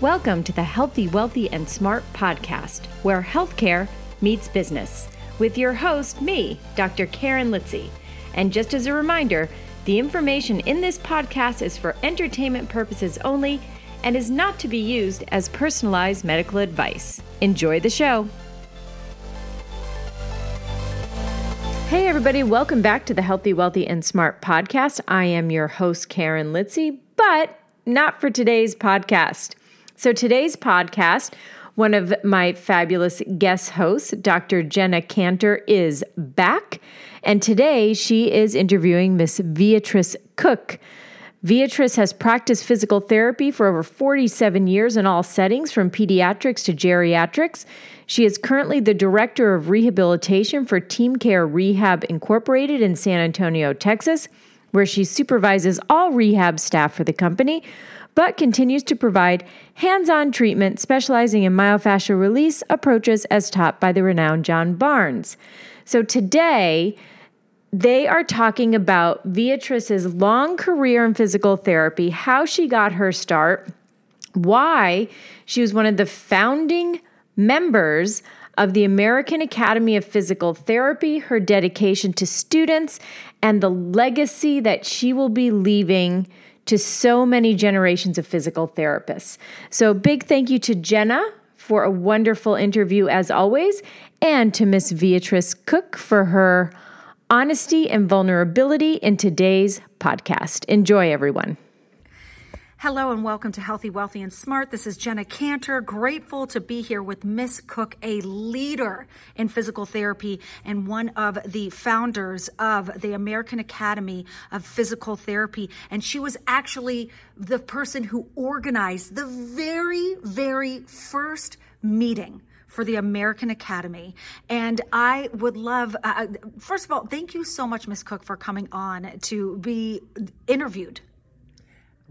Welcome to the Healthy, Wealthy, and Smart podcast, where healthcare meets business, with your host, me, Dr. Karen Litzy. And just as a reminder, the information in this podcast is for entertainment purposes only and is not to be used as personalized medical advice. Enjoy the show. Hey, everybody, welcome back to the Healthy, Wealthy, and Smart podcast. I am your host, Karen Litzy, but not for today's podcast. So, today's podcast, one of my fabulous guest hosts, Dr. Jenna Kantor, is back. And today she is interviewing Miss Veatrice Cook. Veatrice has practiced physical therapy for over 47 years in all settings, from pediatrics to geriatrics. She is currently the director of rehabilitation for Team Care Rehab Incorporated in San Antonio, Texas, where she supervises all rehab staff for the company but continues to provide hands on treatment specializing in myofascial release approaches as taught by the renowned John Barnes. So today, they are talking about Veatrice's long career in physical therapy, how she got her start, why she was one of the founding members of the American Academy of Physical Therapy, her dedication to students, and the legacy that she will be leaving to so many generations of physical therapists. So, big thank you to Jenna for a wonderful interview as always, and to Miss Veatrice Cook for her honesty and vulnerability in today's podcast. Enjoy, everyone. Hello and welcome to Healthy, Wealthy, and Smart. This is Jenna Kantor. Grateful to be here with Miss Cook, a leader in physical therapy and one of the founders of the American Academy of Physical Therapy. And she was actually the person who organized the very, very first meeting for the American Academy. And I would love, uh, uh first of all, thank you so much, Miss Cook, for coming on to be interviewed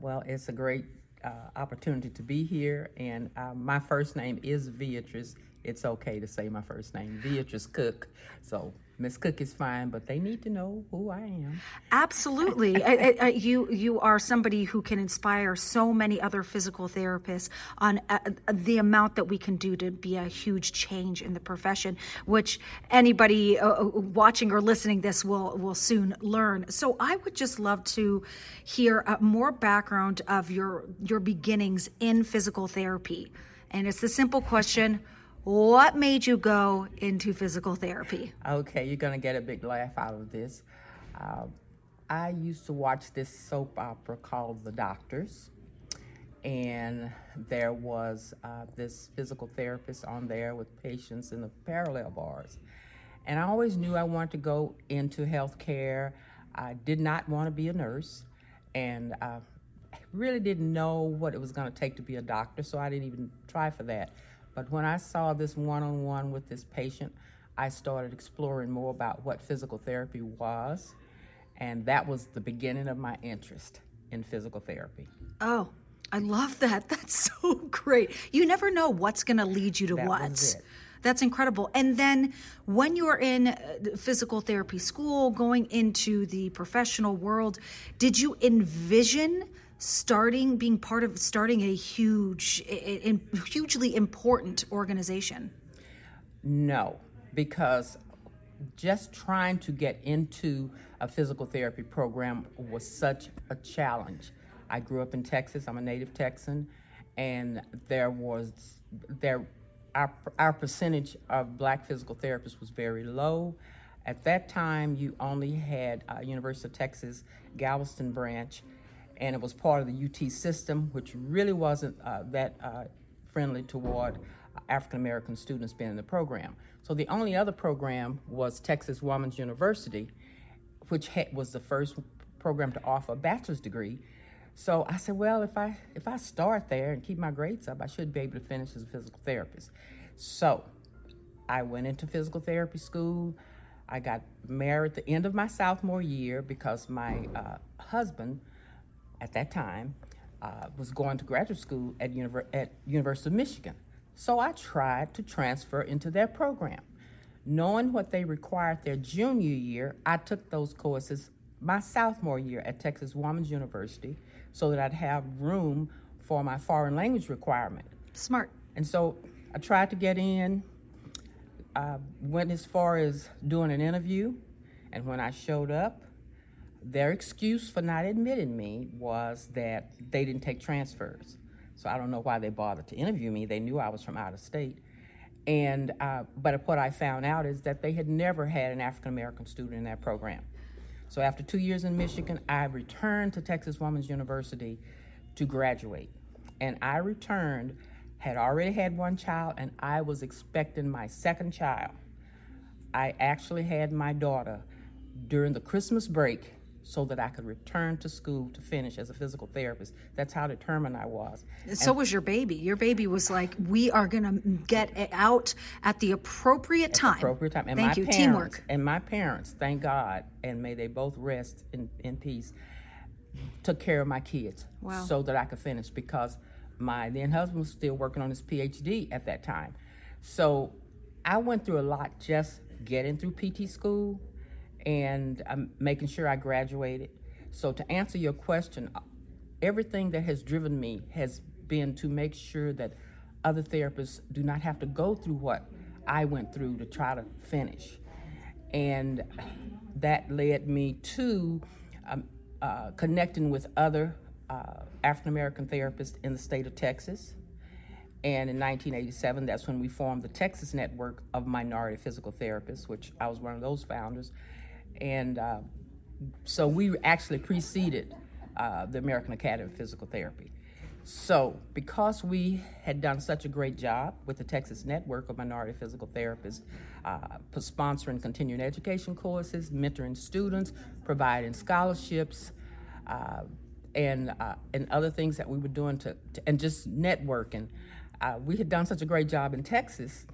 well, it's a great uh, opportunity to be here, and uh, my first name is Veatrice. It's okay to say my first name, Veatrice Cook. So Miss Cook is fine, but they need to know who I am. Absolutely, I, I, you you are somebody who can inspire so many other physical therapists on uh, the amount that we can do to be a huge change in the profession, which anybody uh, uh, watching or listening this will will soon learn. So I would just love to hear uh, more background of your your beginnings in physical therapy, and it's the simple question what made you go into physical therapy? Okay, you're going to get a big laugh out of this. Uh, I used to watch this soap opera called The Doctors, and there was uh, this physical therapist on there with patients in the parallel bars. And I always knew I wanted to go into healthcare. I did not want to be a nurse, and I really didn't know what it was going to take to be a doctor, so I didn't even try for that. But when I saw this one on one with this patient, I started exploring more about what physical therapy was. And that was the beginning of my interest in physical therapy. Oh, I love that. That's so great. You never know what's going to lead you to that what. That's incredible. And then when you're in uh, physical therapy school, going into the professional world, did you envision starting being part of starting a huge in, hugely important organization? No because just trying to get into a physical therapy program was such a challenge. I grew up in texas. I'm a native texan. And there was there our, our percentage of black physical therapists was very low. At that time you only had uh, university of texas galveston branch and it was part of the UT system, which really wasn't uh, that uh, friendly toward African American students being in the program. So the only other program was Texas Woman's University, which was the first program to offer a bachelor's degree. So I said, well, if I if I start there and keep my grades up, I should be able to finish as a physical therapist. So I went into physical therapy school. I got married at the end of my sophomore year because my uh, husband at that time uh, was going to graduate school at, Univer- at University of Michigan. So I tried to transfer into their program. Knowing what they required their junior year, I took those courses my sophomore year at Texas Woman's University so that I'd have room for my foreign language requirement. Smart. And so I tried to get in, uh, went as far as doing an interview, and when I showed up, their excuse for not admitting me was that they didn't take transfers. So I don't know why they bothered to interview me. They knew I was from out of state. And uh, but what I found out is that they had never had an African American student in that program. So after two years in Michigan, I returned to Texas Woman's University to graduate. And I returned, had already had one child, and I was expecting my second child. I actually had my daughter during the Christmas break so that I could return to school to finish as a physical therapist. That's how determined I was. So was your baby. Your baby was like, we are going to get it out at the appropriate time. Appropriate time. And Thank my you. parents, Teamwork. And my parents, thank God, and may they both rest in, in peace, took care of my kids Wow. so that I could finish because my then husband was still working on his PhD at that time. So I went through a lot just getting through PT school and I'm making sure I graduated. So to answer your question, everything that has driven me has been to make sure that other therapists do not have to go through what I went through to try to finish. And that led me to um, uh, connecting with other uh, African American therapists in the state of Texas. And in 1987, that's when we formed the Texas Network of Minority Physical Therapists, which I was one of those founders. And uh, so we actually preceded uh, the American Academy of Physical Therapy. So, because we had done such a great job with the Texas Network of Minority Physical Therapists, uh, sponsoring continuing education courses, mentoring students, providing scholarships, uh, and uh, and other things that we were doing to, to and just networking, uh, we had done such a great job in Texas,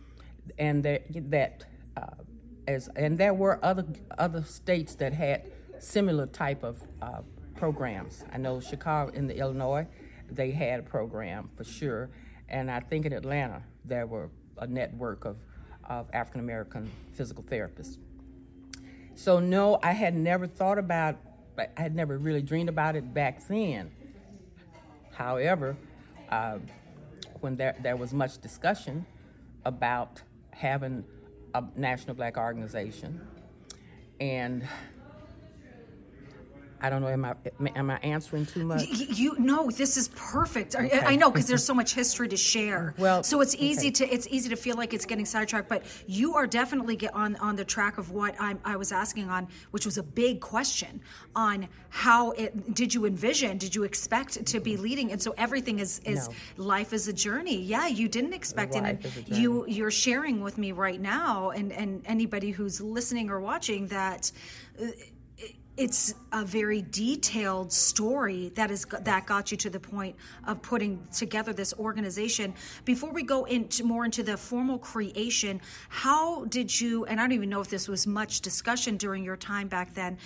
and that that uh, as and there were other other states that had similar type of uh, programs. I know Chicago in the Illinois, they had a program for sure, and I think in Atlanta there were a network of of African American physical therapists. So no, I had never thought about. I had never really dreamed about it back then. However, uh, when there there was much discussion about having a national black organization, and I don't know, am I am I answering too much? You no, this is perfect. I, I know because there's so much history to share. Well, so it's easy okay. to it's easy to feel like it's getting sidetracked, but you are definitely get on on the track of what I'm, I was asking on, which was a big question on how it did you envision, did you expect to be leading, and so everything is is No. life is a journey. Yeah, you didn't expect it, and Life is a you you're sharing with me right now, and and anybody who's listening or watching that. Uh, it's a very detailed story that is that got you to the point of putting together this organization. Before we go into more into the formal creation how did you and i don't even know if this was much discussion during your time back then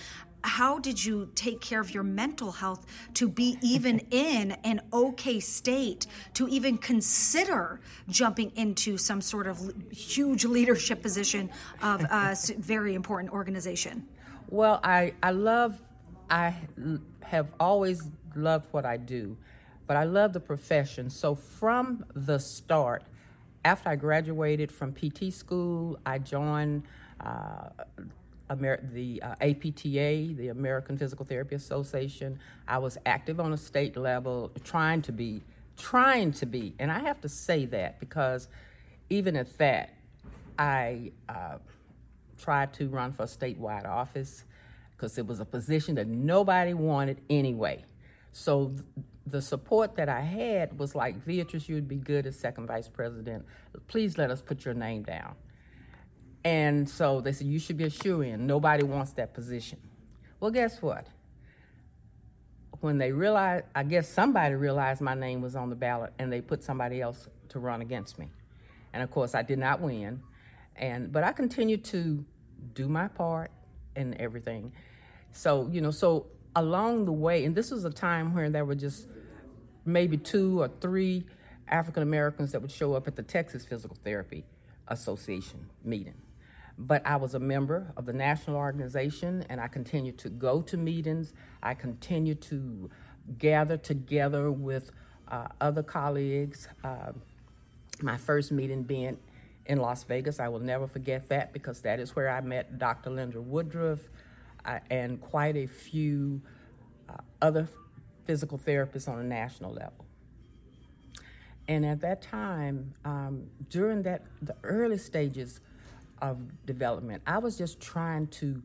how did you take care of your mental health to be even in an okay state to even consider jumping into some sort of huge leadership position of a very important organization Well, I, I love, I have always loved what I do, but I love the profession. So from the start, after I graduated from PT school, I joined uh, Amer- the uh, APTA, the American Physical Therapy Association. I was active on a state level, trying to be, trying to be, and I have to say that because even at that, I. Uh, tried to run for statewide office because it was a position that nobody wanted anyway. So th- the support that I had was like, Veatrice, you'd be good as second vice president. Please let us put your name down. And so they said, you should be a shoe in. Nobody wants that position. Well, guess what? When they realized, I guess somebody realized my name was on the ballot and they put somebody else to run against me. And of course, I did not win. And but I continued to do my part and everything. So, you know, so along the way, and this was a time where there were just maybe two or three African Americans that would show up at the Texas Physical Therapy Association meeting. But I was a member of the national organization and I continued to go to meetings. I continued to gather together with uh, other colleagues. Uh, my first meeting being in Las Vegas, I will never forget that because that is where I met Dr. Linda Woodruff uh, and quite a few uh, other physical therapists on a national level. And at that time, um, during that the early stages of development, I was just trying to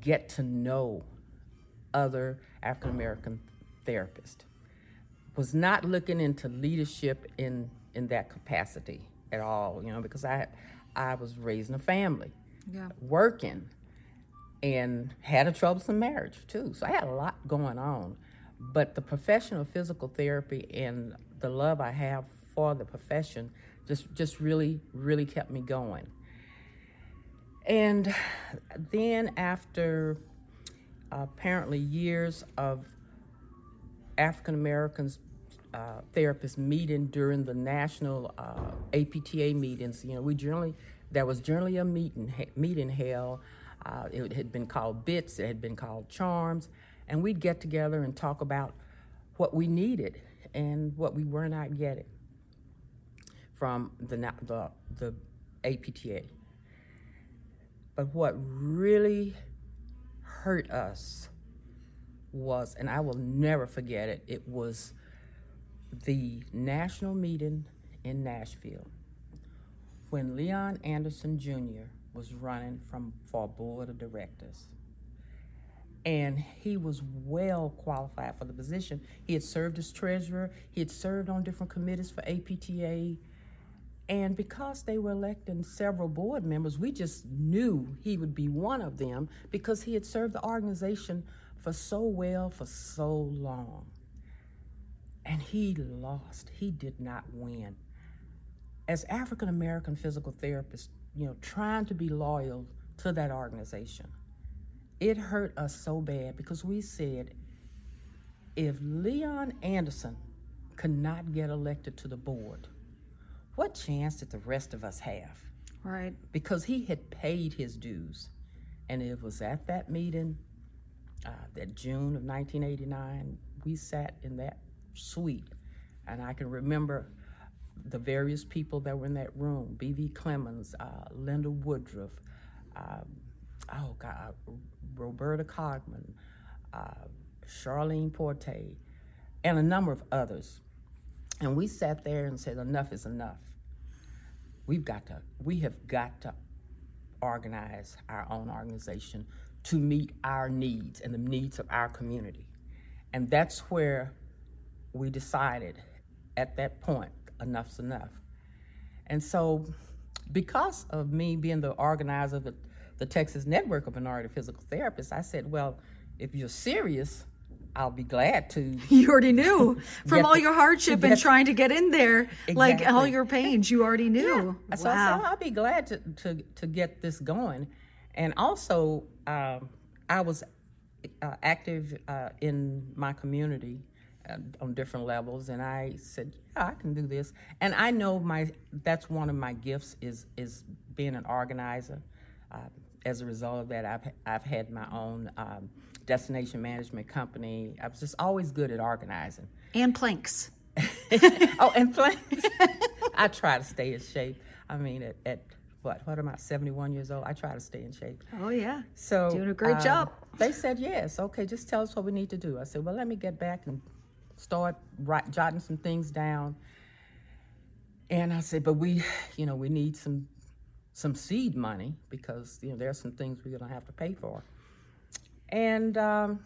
get to know other African American therapists. Was not looking into leadership in in that capacity at all, you know, because I I was raising a family, Yeah. working, and had a troublesome marriage too. So I had a lot going on. But the profession of physical therapy and the love I have for the profession just just really really kept me going. And then after apparently years of African Americans uh, therapists meeting during the national uh, APTA meetings. You know, we generally there was generally a meeting meeting held. Uh, it had been called bits. It had been called charms, and we'd get together and talk about what we needed and what we were not getting from the the the APTA. But what really hurt us was, and I will never forget it, it was the national meeting in Nashville when Leon Anderson Jr. was running from for board of directors. And he was well qualified for the position. He had served as treasurer, he had served on different committees for APTA. And because they were electing several board members, we just knew he would be one of them because he had served the organization for so well for so long. And he lost. He did not win. As African American physical therapists, you know, trying to be loyal to that organization, it hurt us so bad because we said if Leon Anderson could not get elected to the board, what chance did the rest of us have? Right. Because he had paid his dues. And it was at that meeting, uh, that June of 1989, we sat in that suite. And I can remember the various people that were in that room B.V. Clemens, uh, Linda Woodruff, um, oh God, Roberta Cogman, uh, Charlene Porte, and a number of others. And we sat there and said, enough is enough. We've got to, we have got to organize our own organization to meet our needs and the needs of our community. And that's where we decided at that point, enough's enough. And so, because of me being the organizer of the, the Texas Network of Minority Physical Therapists, I said, well, if you're serious, I'll be glad to. You already knew from all the- your hardship and trying to get in there, like all your pains, you already knew. So I wow. said, I'll be glad to, to, to get this going. And also, um, I was uh, active uh, in my community on different levels, and I said, yeah, I can do this. And I know my that's one of my gifts is is being an organizer. Uh, as a result of that, I've I've had my own um, destination management company. I was just always good at organizing. and planks. oh, and planks I try to stay in shape. I mean, at, at what? What am I? Seventy-one years old. I try to stay in shape. Oh yeah. So Doing a great um, job. They said yes. Okay, just tell us what we need to do. I said, well, let me get back and start write, jotting some things down. And I said, but we, you know, we need some some seed money because you know there are some things we're gonna have to pay for. And um,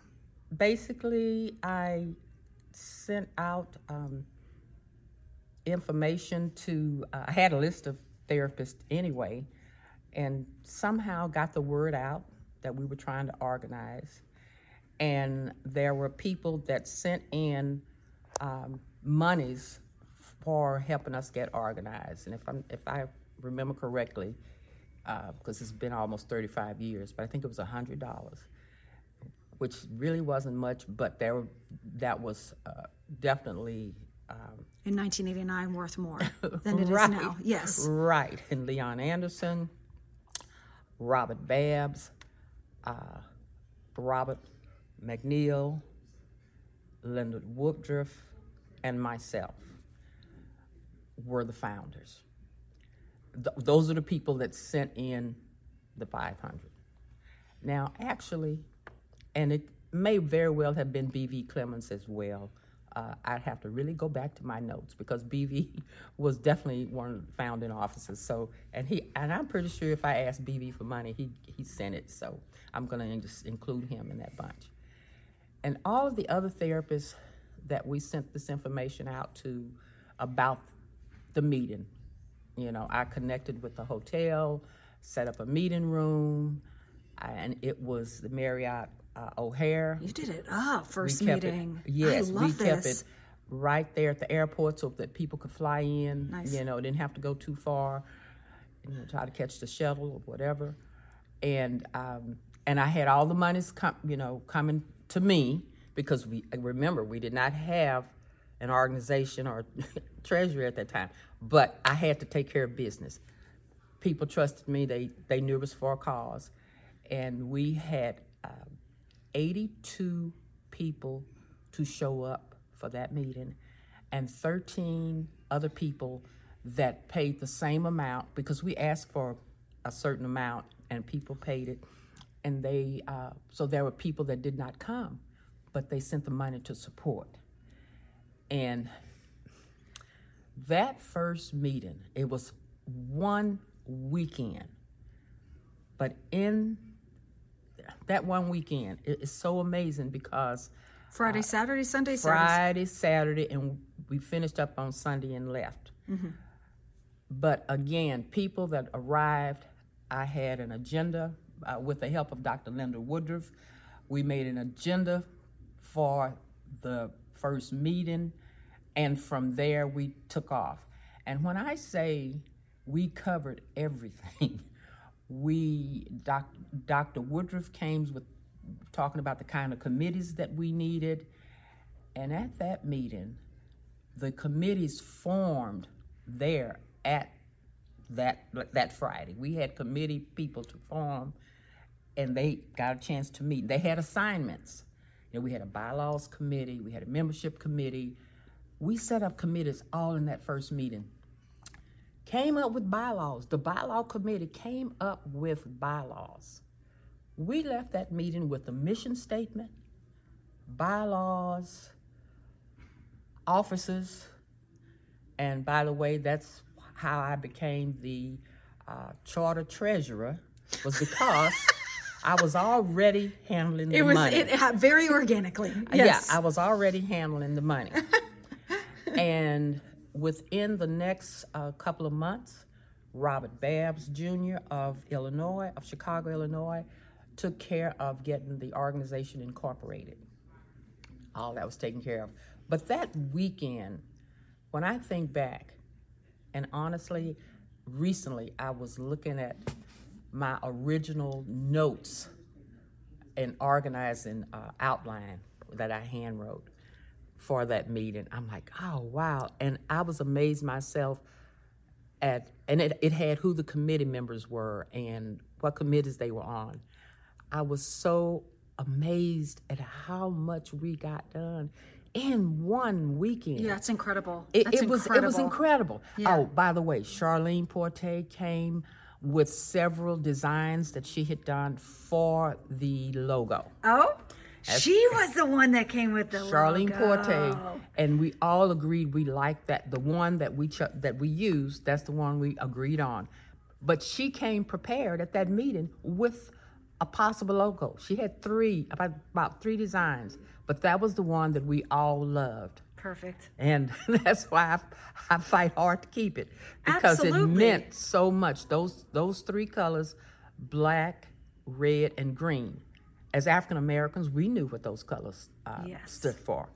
basically, I sent out um, information to. Uh, I had a list of therapists anyway, and somehow got the word out that we were trying to organize. And there were people that sent in um, monies for helping us get organized. And if I'm, if I remember correctly, because it's been almost 35 years, but I think it was hundred dollars, which really wasn't much, but there that was uh, definitely um, In 1989, worth more than it is right, now. Yes. Right. And Leon Anderson, Robert Babbs, uh, Robert McNeil, Leonard Woodruff, and myself were the founders. Th- those are the people that sent in the 500. Now, actually, and it may very well have been B.V. Clemens as well. Uh, I'd have to really go back to my notes because BV was definitely one of the founding officers. So, and he, and I'm pretty sure if I asked BV for money, he he sent it. So, I'm going to include him in that bunch. And all of the other therapists that we sent this information out to about the meeting, you know, I connected with the hotel, set up a meeting room, and it was the Marriott uh, O'Hare. You did it up first We meeting. It, yes, we this. kept it right there at the airport so that people could fly in. Nice. You know, didn't have to go too far. You know, try to catch the shuttle or whatever. And um, and I had all the monies com- you know coming to me because we remember we did not have an organization or treasury at that time, but I had to take care of business. People trusted me. They they knew it was for a cause, and we had. Um, 82 people to show up for that meeting and 13 other people that paid the same amount because we asked for a certain amount and people paid it and they uh, so there were people that did not come but they sent the money to support and that first meeting it was one weekend but in that one weekend it is so amazing because Friday, Saturday, Sunday, Saturday. Friday, Saturday, and we finished up on Sunday and left. But again, people that arrived, I had an agenda uh, with the help of Dr. Linda Woodruff. We made an agenda for the first meeting, and from there we took off. And when I say we covered everything, we doc, Dr. Woodruff came with talking about the kind of committees that we needed, and at that meeting, the committees formed there at that that Friday. We had committee people to form, and they got a chance to meet. They had assignments. You know, we had a bylaws committee, we had a membership committee. We set up committees all in that first meeting. Came up with bylaws. The bylaw committee came up with bylaws. We left that meeting with a mission statement, bylaws, officers, and by the way, that's how I became the uh, charter treasurer was because I was already handling the It was money. it, ha- very organically. Yes. Yeah, I was already handling the money. and within the next uh, couple of months, Robert Babs Jr. of Illinois, of Chicago, Illinois, took care of getting the organization incorporated. All that was taken care of. But that weekend, when I think back, and honestly, recently I was looking at my original notes and organizing uh, outline that I hand wrote for that meeting. I'm like, oh wow! And I was amazed myself at, and it, it had who the committee members were and what committees they were on. I was so amazed at how much we got done in one weekend. yeah, it's incredible. It, That's it was it was incredible. Yeah. Oh, by the way, Charlene Porte came with several designs that she had done for the logo. Oh, she was the one that came with the Charlene. Porte, and we all agreed we liked that. The one that we ch- that we used, that's the one we agreed on. But she came prepared at that meeting with a possible logo. She had three, about, about three designs, but that was the one that we all loved. Perfect. And that's why I, I fight hard to keep it because it meant so much. Those those three colors, black, red, and green. As African Americans, we knew what those colors uh, Yes. stood for,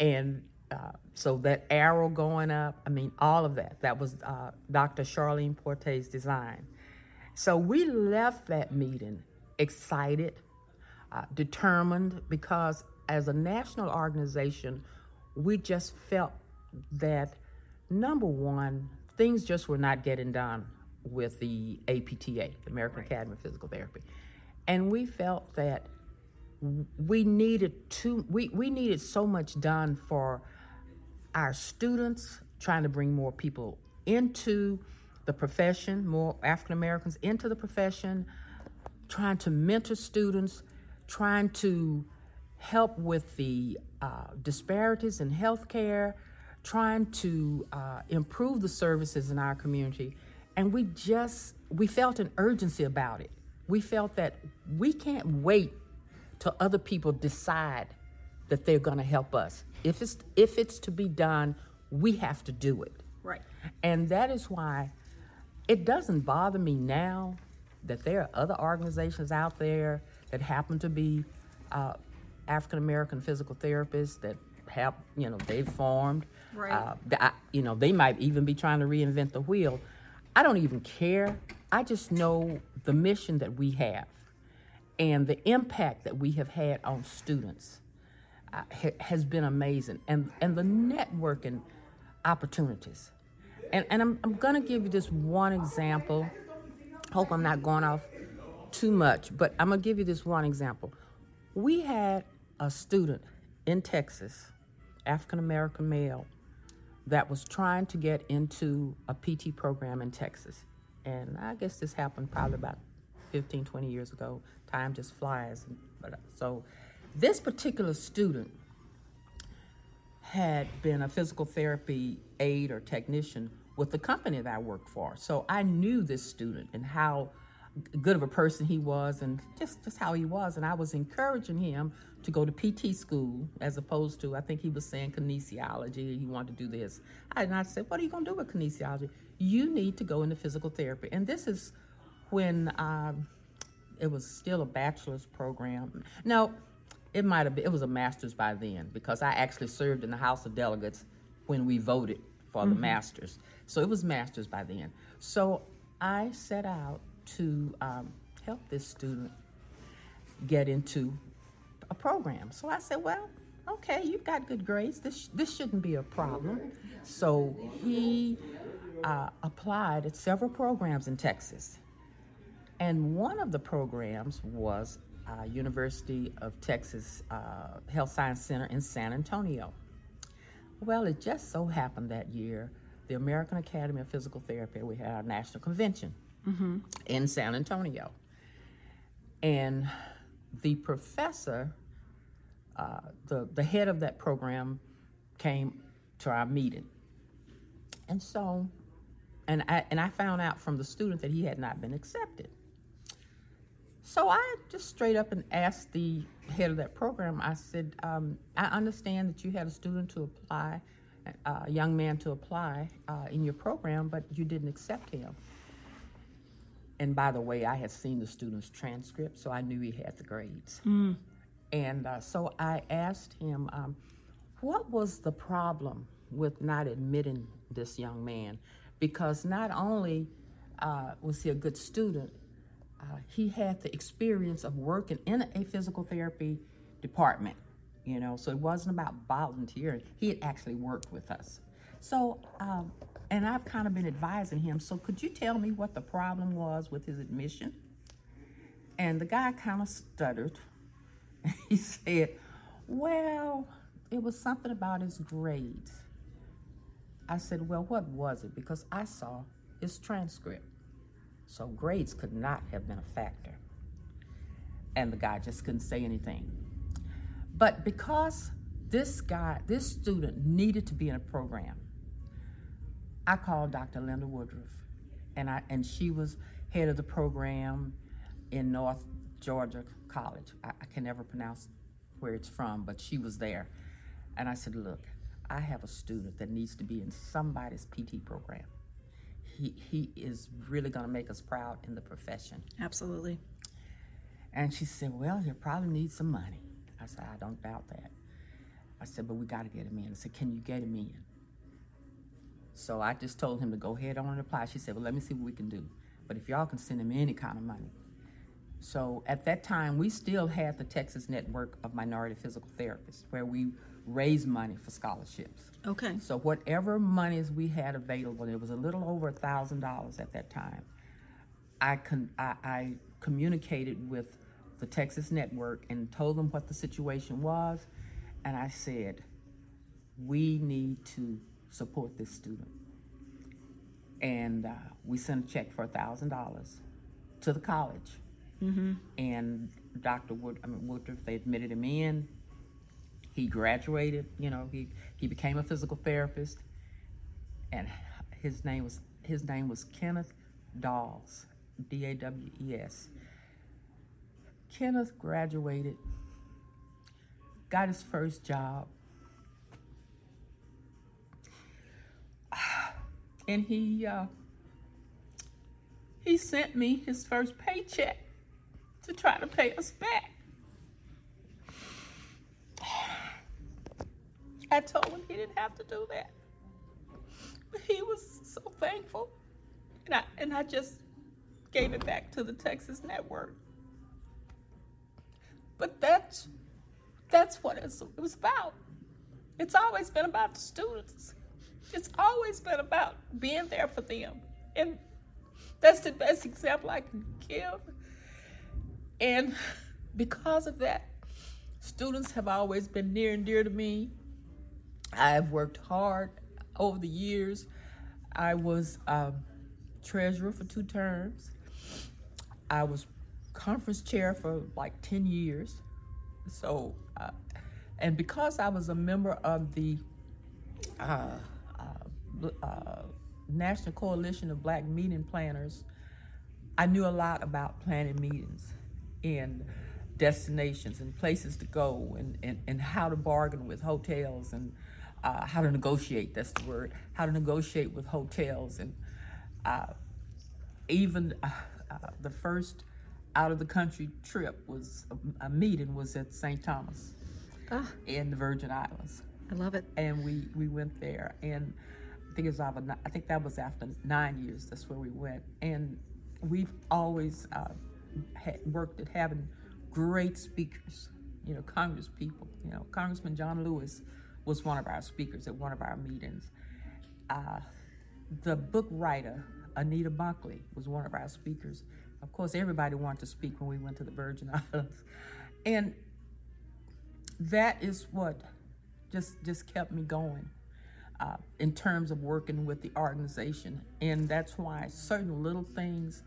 and uh, so that arrow going up. I mean, all of that. That was uh, Dr. Charlene Porte's design. So we left that meeting excited, uh, determined, because as a national organization, we just felt that number one, things just were not getting done with the APTA, the American Academy of Physical Therapy. And we felt that we needed to we, we needed so much done for our students, trying to bring more people into the profession, more African Americans into the profession, trying to mentor students, trying to help with the uh, disparities in healthcare, trying to uh, improve the services in our community. And we just, we felt an urgency about it. We felt that we can't wait till other people decide that they're going to help us. If it's, if it's to be done, we have to do it. Right. And that is why it doesn't bother me now that there are other organizations out there that happen to be uh, African American physical therapists that have, you know, they've formed. Right. Uh, I- you know, they might even be trying to reinvent the wheel. I don't even care. I just know the mission that we have and the impact that we have had on students uh, ha- has been amazing, and and the networking opportunities. And and I'm I'm gonna give you this one example. Hope I'm not going off too much, but I'm gonna give you this one example. We had a student in Texas, African American male, that was trying to get into a PT program in Texas. And I guess this happened probably about 15, 20 years ago. Time just flies. But uh, so this particular student had been a physical therapy aide or technician with the company that I worked for. So I knew this student and how good of a person he was and just, just how he was. And I was encouraging him to go to PT school as opposed to, I think he was saying kinesiology, he wanted to do this. And I said, What are you going to do with kinesiology? You need to go into physical therapy. And this is when um, it was still a bachelor's program. No, it might have been, it was a master's by then because I actually served in the House of Delegates when we voted for the masters. So it was masters by then. So I set out to um, help this student get into a program. So I said, well, okay, you've got good grades. This this shouldn't be a problem. So he uh, applied at several programs in Texas, and one of the programs was uh, University of Texas uh, Health Science Center in San Antonio. Well, it just so happened that year, the American Academy of Physical Therapy, we had our national convention in San Antonio. And the professor, uh, the, the head of that program, came to our meeting. And so, and I, and I found out from the student that he had not been accepted. So I just straight up and asked the head of that program, I said, um, I understand that you had a student to apply, uh, a young man to apply uh, in your program, but you didn't accept him. And by the way, I had seen the student's transcript, so I knew he had the grades. And uh, so I asked him, um, what was the problem with not admitting this young man? Because not only uh, was he a good student, uh, he had the experience of working in a physical therapy department, you know, so it wasn't about volunteering. He had actually worked with us. So, um, and I've kind of been advising him, so could you tell me what the problem was with his admission? And the guy kind of stuttered. he said, Well, it was something about his grades. I said, Well, what was it? Because I saw his transcript. So grades could not have been a factor. And the guy just couldn't say anything. But because this guy, this student needed to be in a program, I called Dr. Linda Woodruff, and I and she was head of the program in North Georgia College. I, I can never pronounce where it's from, but she was there. And I said, Look, I have a student that needs to be in somebody's PT program. He, he is really going to make us proud in the profession. Absolutely. And she said, Well, he'll probably need some money. I said, I don't doubt that. I said, But we got to get him in. I said, Can you get him in? So I just told him to go ahead on and apply. She said, Well, let me see what we can do. But if y'all can send him any kind of money. So at that time, we still had the Texas Network of Minority Physical Therapists, where we raised money for scholarships. Okay. So whatever monies we had available, it was a little over a thousand dollars at that time. I, con- I, I communicated with the Texas Network and told them what the situation was, and I said, we need to support this student. And uh, we sent a check for a thousand dollars to the college. And Dr. Wood, I mean, Woodruff, they admitted him in. He graduated. You know, he he became a physical therapist, and his name was his name was Kenneth Dawes, D A W E S. Kenneth graduated, got his first job, and he uh, he sent me his first paycheck to try to pay us back. I told him he didn't have to do that, but he was so thankful, and I and I just gave it back to the Texas Network. But that's that's what it was about. It's always been about the students. It's always been about being there for them. And that's the best example I can give. And because of that, students have always been near and dear to me. I've worked hard over the years. I was um, treasurer for two terms. I was conference chair for like 10 years. So, uh, and because I was a member of the uh, uh, National Coalition of Black Meeting Planners, I knew a lot about planning meetings and destinations and places to go and, and, and how to bargain with hotels and uh, how to negotiate, that's the word, how to negotiate with hotels. And uh, even uh, uh, the first out of the country trip was a, a meeting was at St. Thomas Ah, in the Virgin Islands I love it. and we we went there and think it was I think that was after nine years that's where we went. And we've always uh, worked at having great speakers you know Congress people you know. Congressman John Lewis was one of our speakers at one of our meetings. Uh, the book writer Anita Bunkley was one of our speakers. Of course everybody wanted to speak when we went to the Virgin Islands. And that is what just just kept me going uh, in terms of working with the organization. And that's why certain little things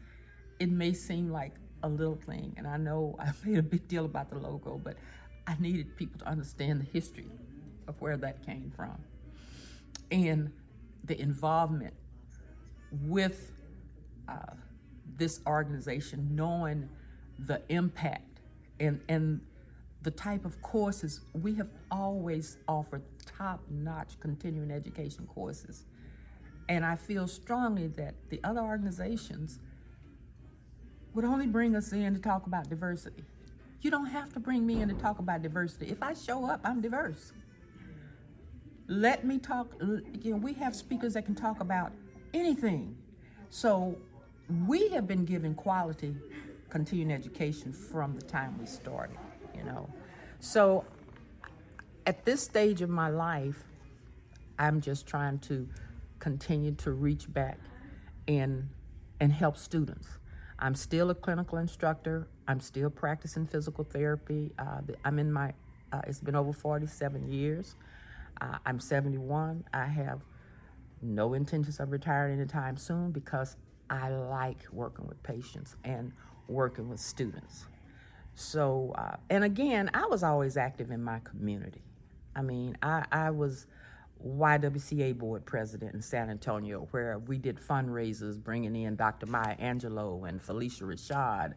it may seem like a little thing. And i know i made a big deal about the logo but i needed people to understand the history of where that came from. And the involvement with uh, this organization, knowing the impact and and the type of courses we have always offered top-notch continuing education courses. And I feel strongly that the other organizations would only bring us in to talk about diversity. You don't have to bring me in to talk about diversity. If I show up, I'm diverse. Let me talk. You know, we have speakers that can talk about anything. So we have been given quality continuing education from the time we started, you know. So at this stage of my life, I'm just trying to continue to reach back and and help students. I'm still a clinical instructor. I'm still practicing physical therapy. Uh, I'm in my. Uh, it's been over 47 years. Uh, I'm 71. I have no intentions of retiring anytime soon because I like working with patients and working with students. So, uh, and again, I was always active in my community. I mean, I, I was YWCA board president in San Antonio, where we did fundraisers, bringing in Dr. Maya Angelou and Phylicia Rashad.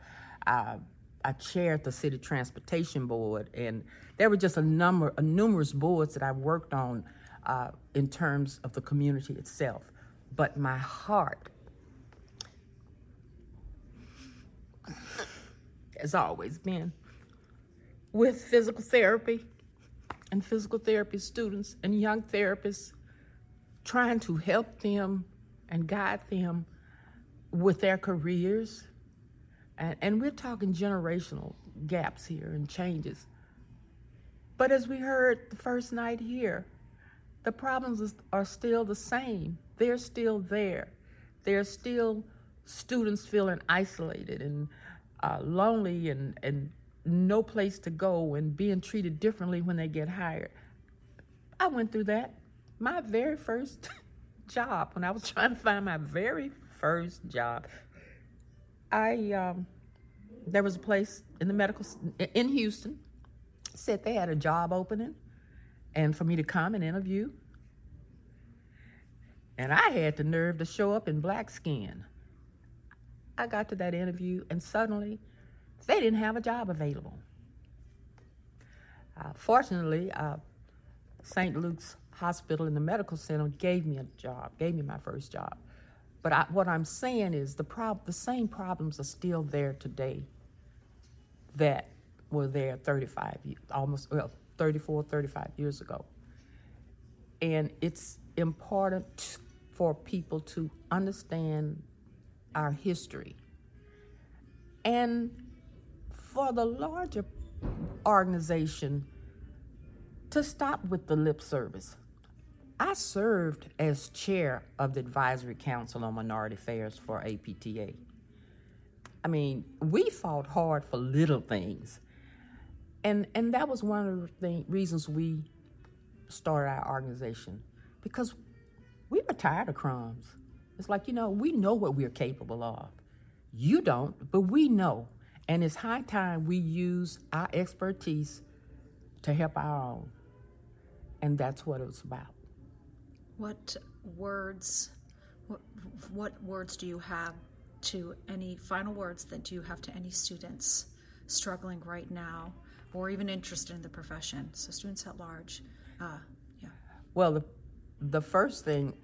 Uh, I chaired the city transportation board, and there were just a number, a numerous boards that I worked on uh, in terms of the community itself. But my heart has always been with physical therapy and physical therapy students and young therapists, trying to help them and guide them with their careers. And, and we're talking generational gaps here and changes. But as we heard the first night here, the problems is, are still the same. They're still there. They're still students feeling isolated and uh, lonely and, and no place to go and being treated differently when they get hired. I went through that. My very first job, when I was trying to find my very first job, I um, there was a place in the medical in Houston said they had a job opening, and for me to come and interview. And I had the nerve to show up in black skin. I got to that interview, and suddenly they didn't have a job available. Uh, fortunately, uh, St. Luke's Hospital in the medical center gave me a job, gave me my first job. But I, what I'm saying is the prob- the same problems are still there today that were there 35 years, almost well 34, 35 years ago. And it's important for people to understand our history. And for the larger organization to stop with the lip service. I served as chair of the Advisory Council on Minority Affairs for APTA. I mean, we fought hard for little things. And, and that was one of the reasons we started our organization because we were tired of crumbs. It's like, you know, we know what we're capable of. You don't, but we know. And it's high time we use our expertise to help our own. And that's what it was about. What words, what, what words do you have to any final words that do you have to any students struggling right now or even interested in the profession? So, students at large. Uh, yeah. Well, the, the first thing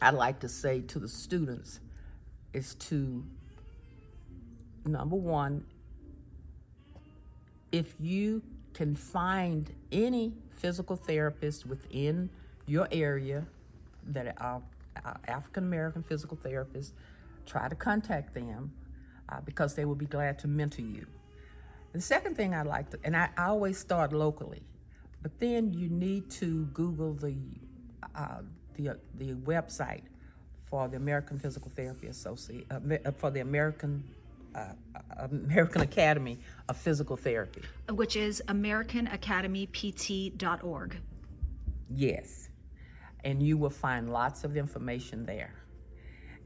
I'd like to say to the students is to number one, if you can find any physical therapist within your area that are African American physical therapists, try to contact them uh, because they will be glad to mentor you. The second thing I like to, and I, always start locally, but then you need to Google the uh, the uh, the website for the American Physical Therapy Associate uh, uh, for the American uh, American Academy of Physical Therapy, which is AmericanAcademyPT.org. Yes, and you will find lots of information there.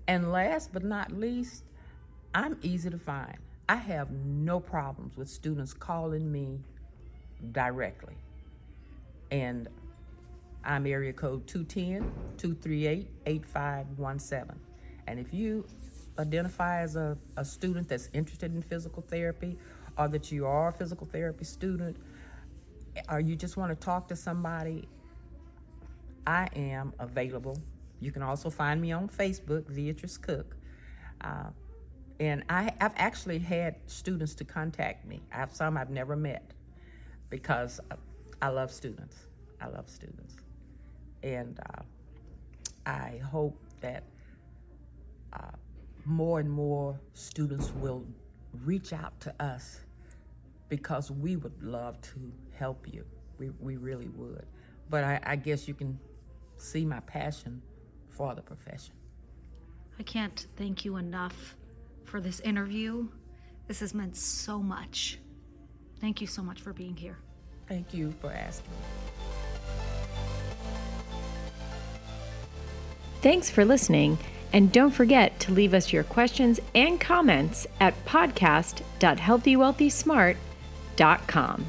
And last but not least, I'm easy to find. I have no problems with students calling me directly. And I'm area code 210 238 8517. And if you identify as a, a student that's interested in physical therapy, or that you are a physical therapy student, or you just want to talk to somebody, I am available. You can also find me on Facebook, Veatrice Cook. Uh, and I, I've actually had students to contact me. I have some I've never met because I love students. I love students. And uh, I hope that uh, more and more students will reach out to us because we would love to help you. We, we really would. But I, I guess you can see my passion for the profession. I can't thank you enough for this interview. This has meant so much. Thank you so much for being here. Thank you for asking. Thanks for listening. And don't forget to leave us your questions and comments at podcast.healthywealthysmart.com.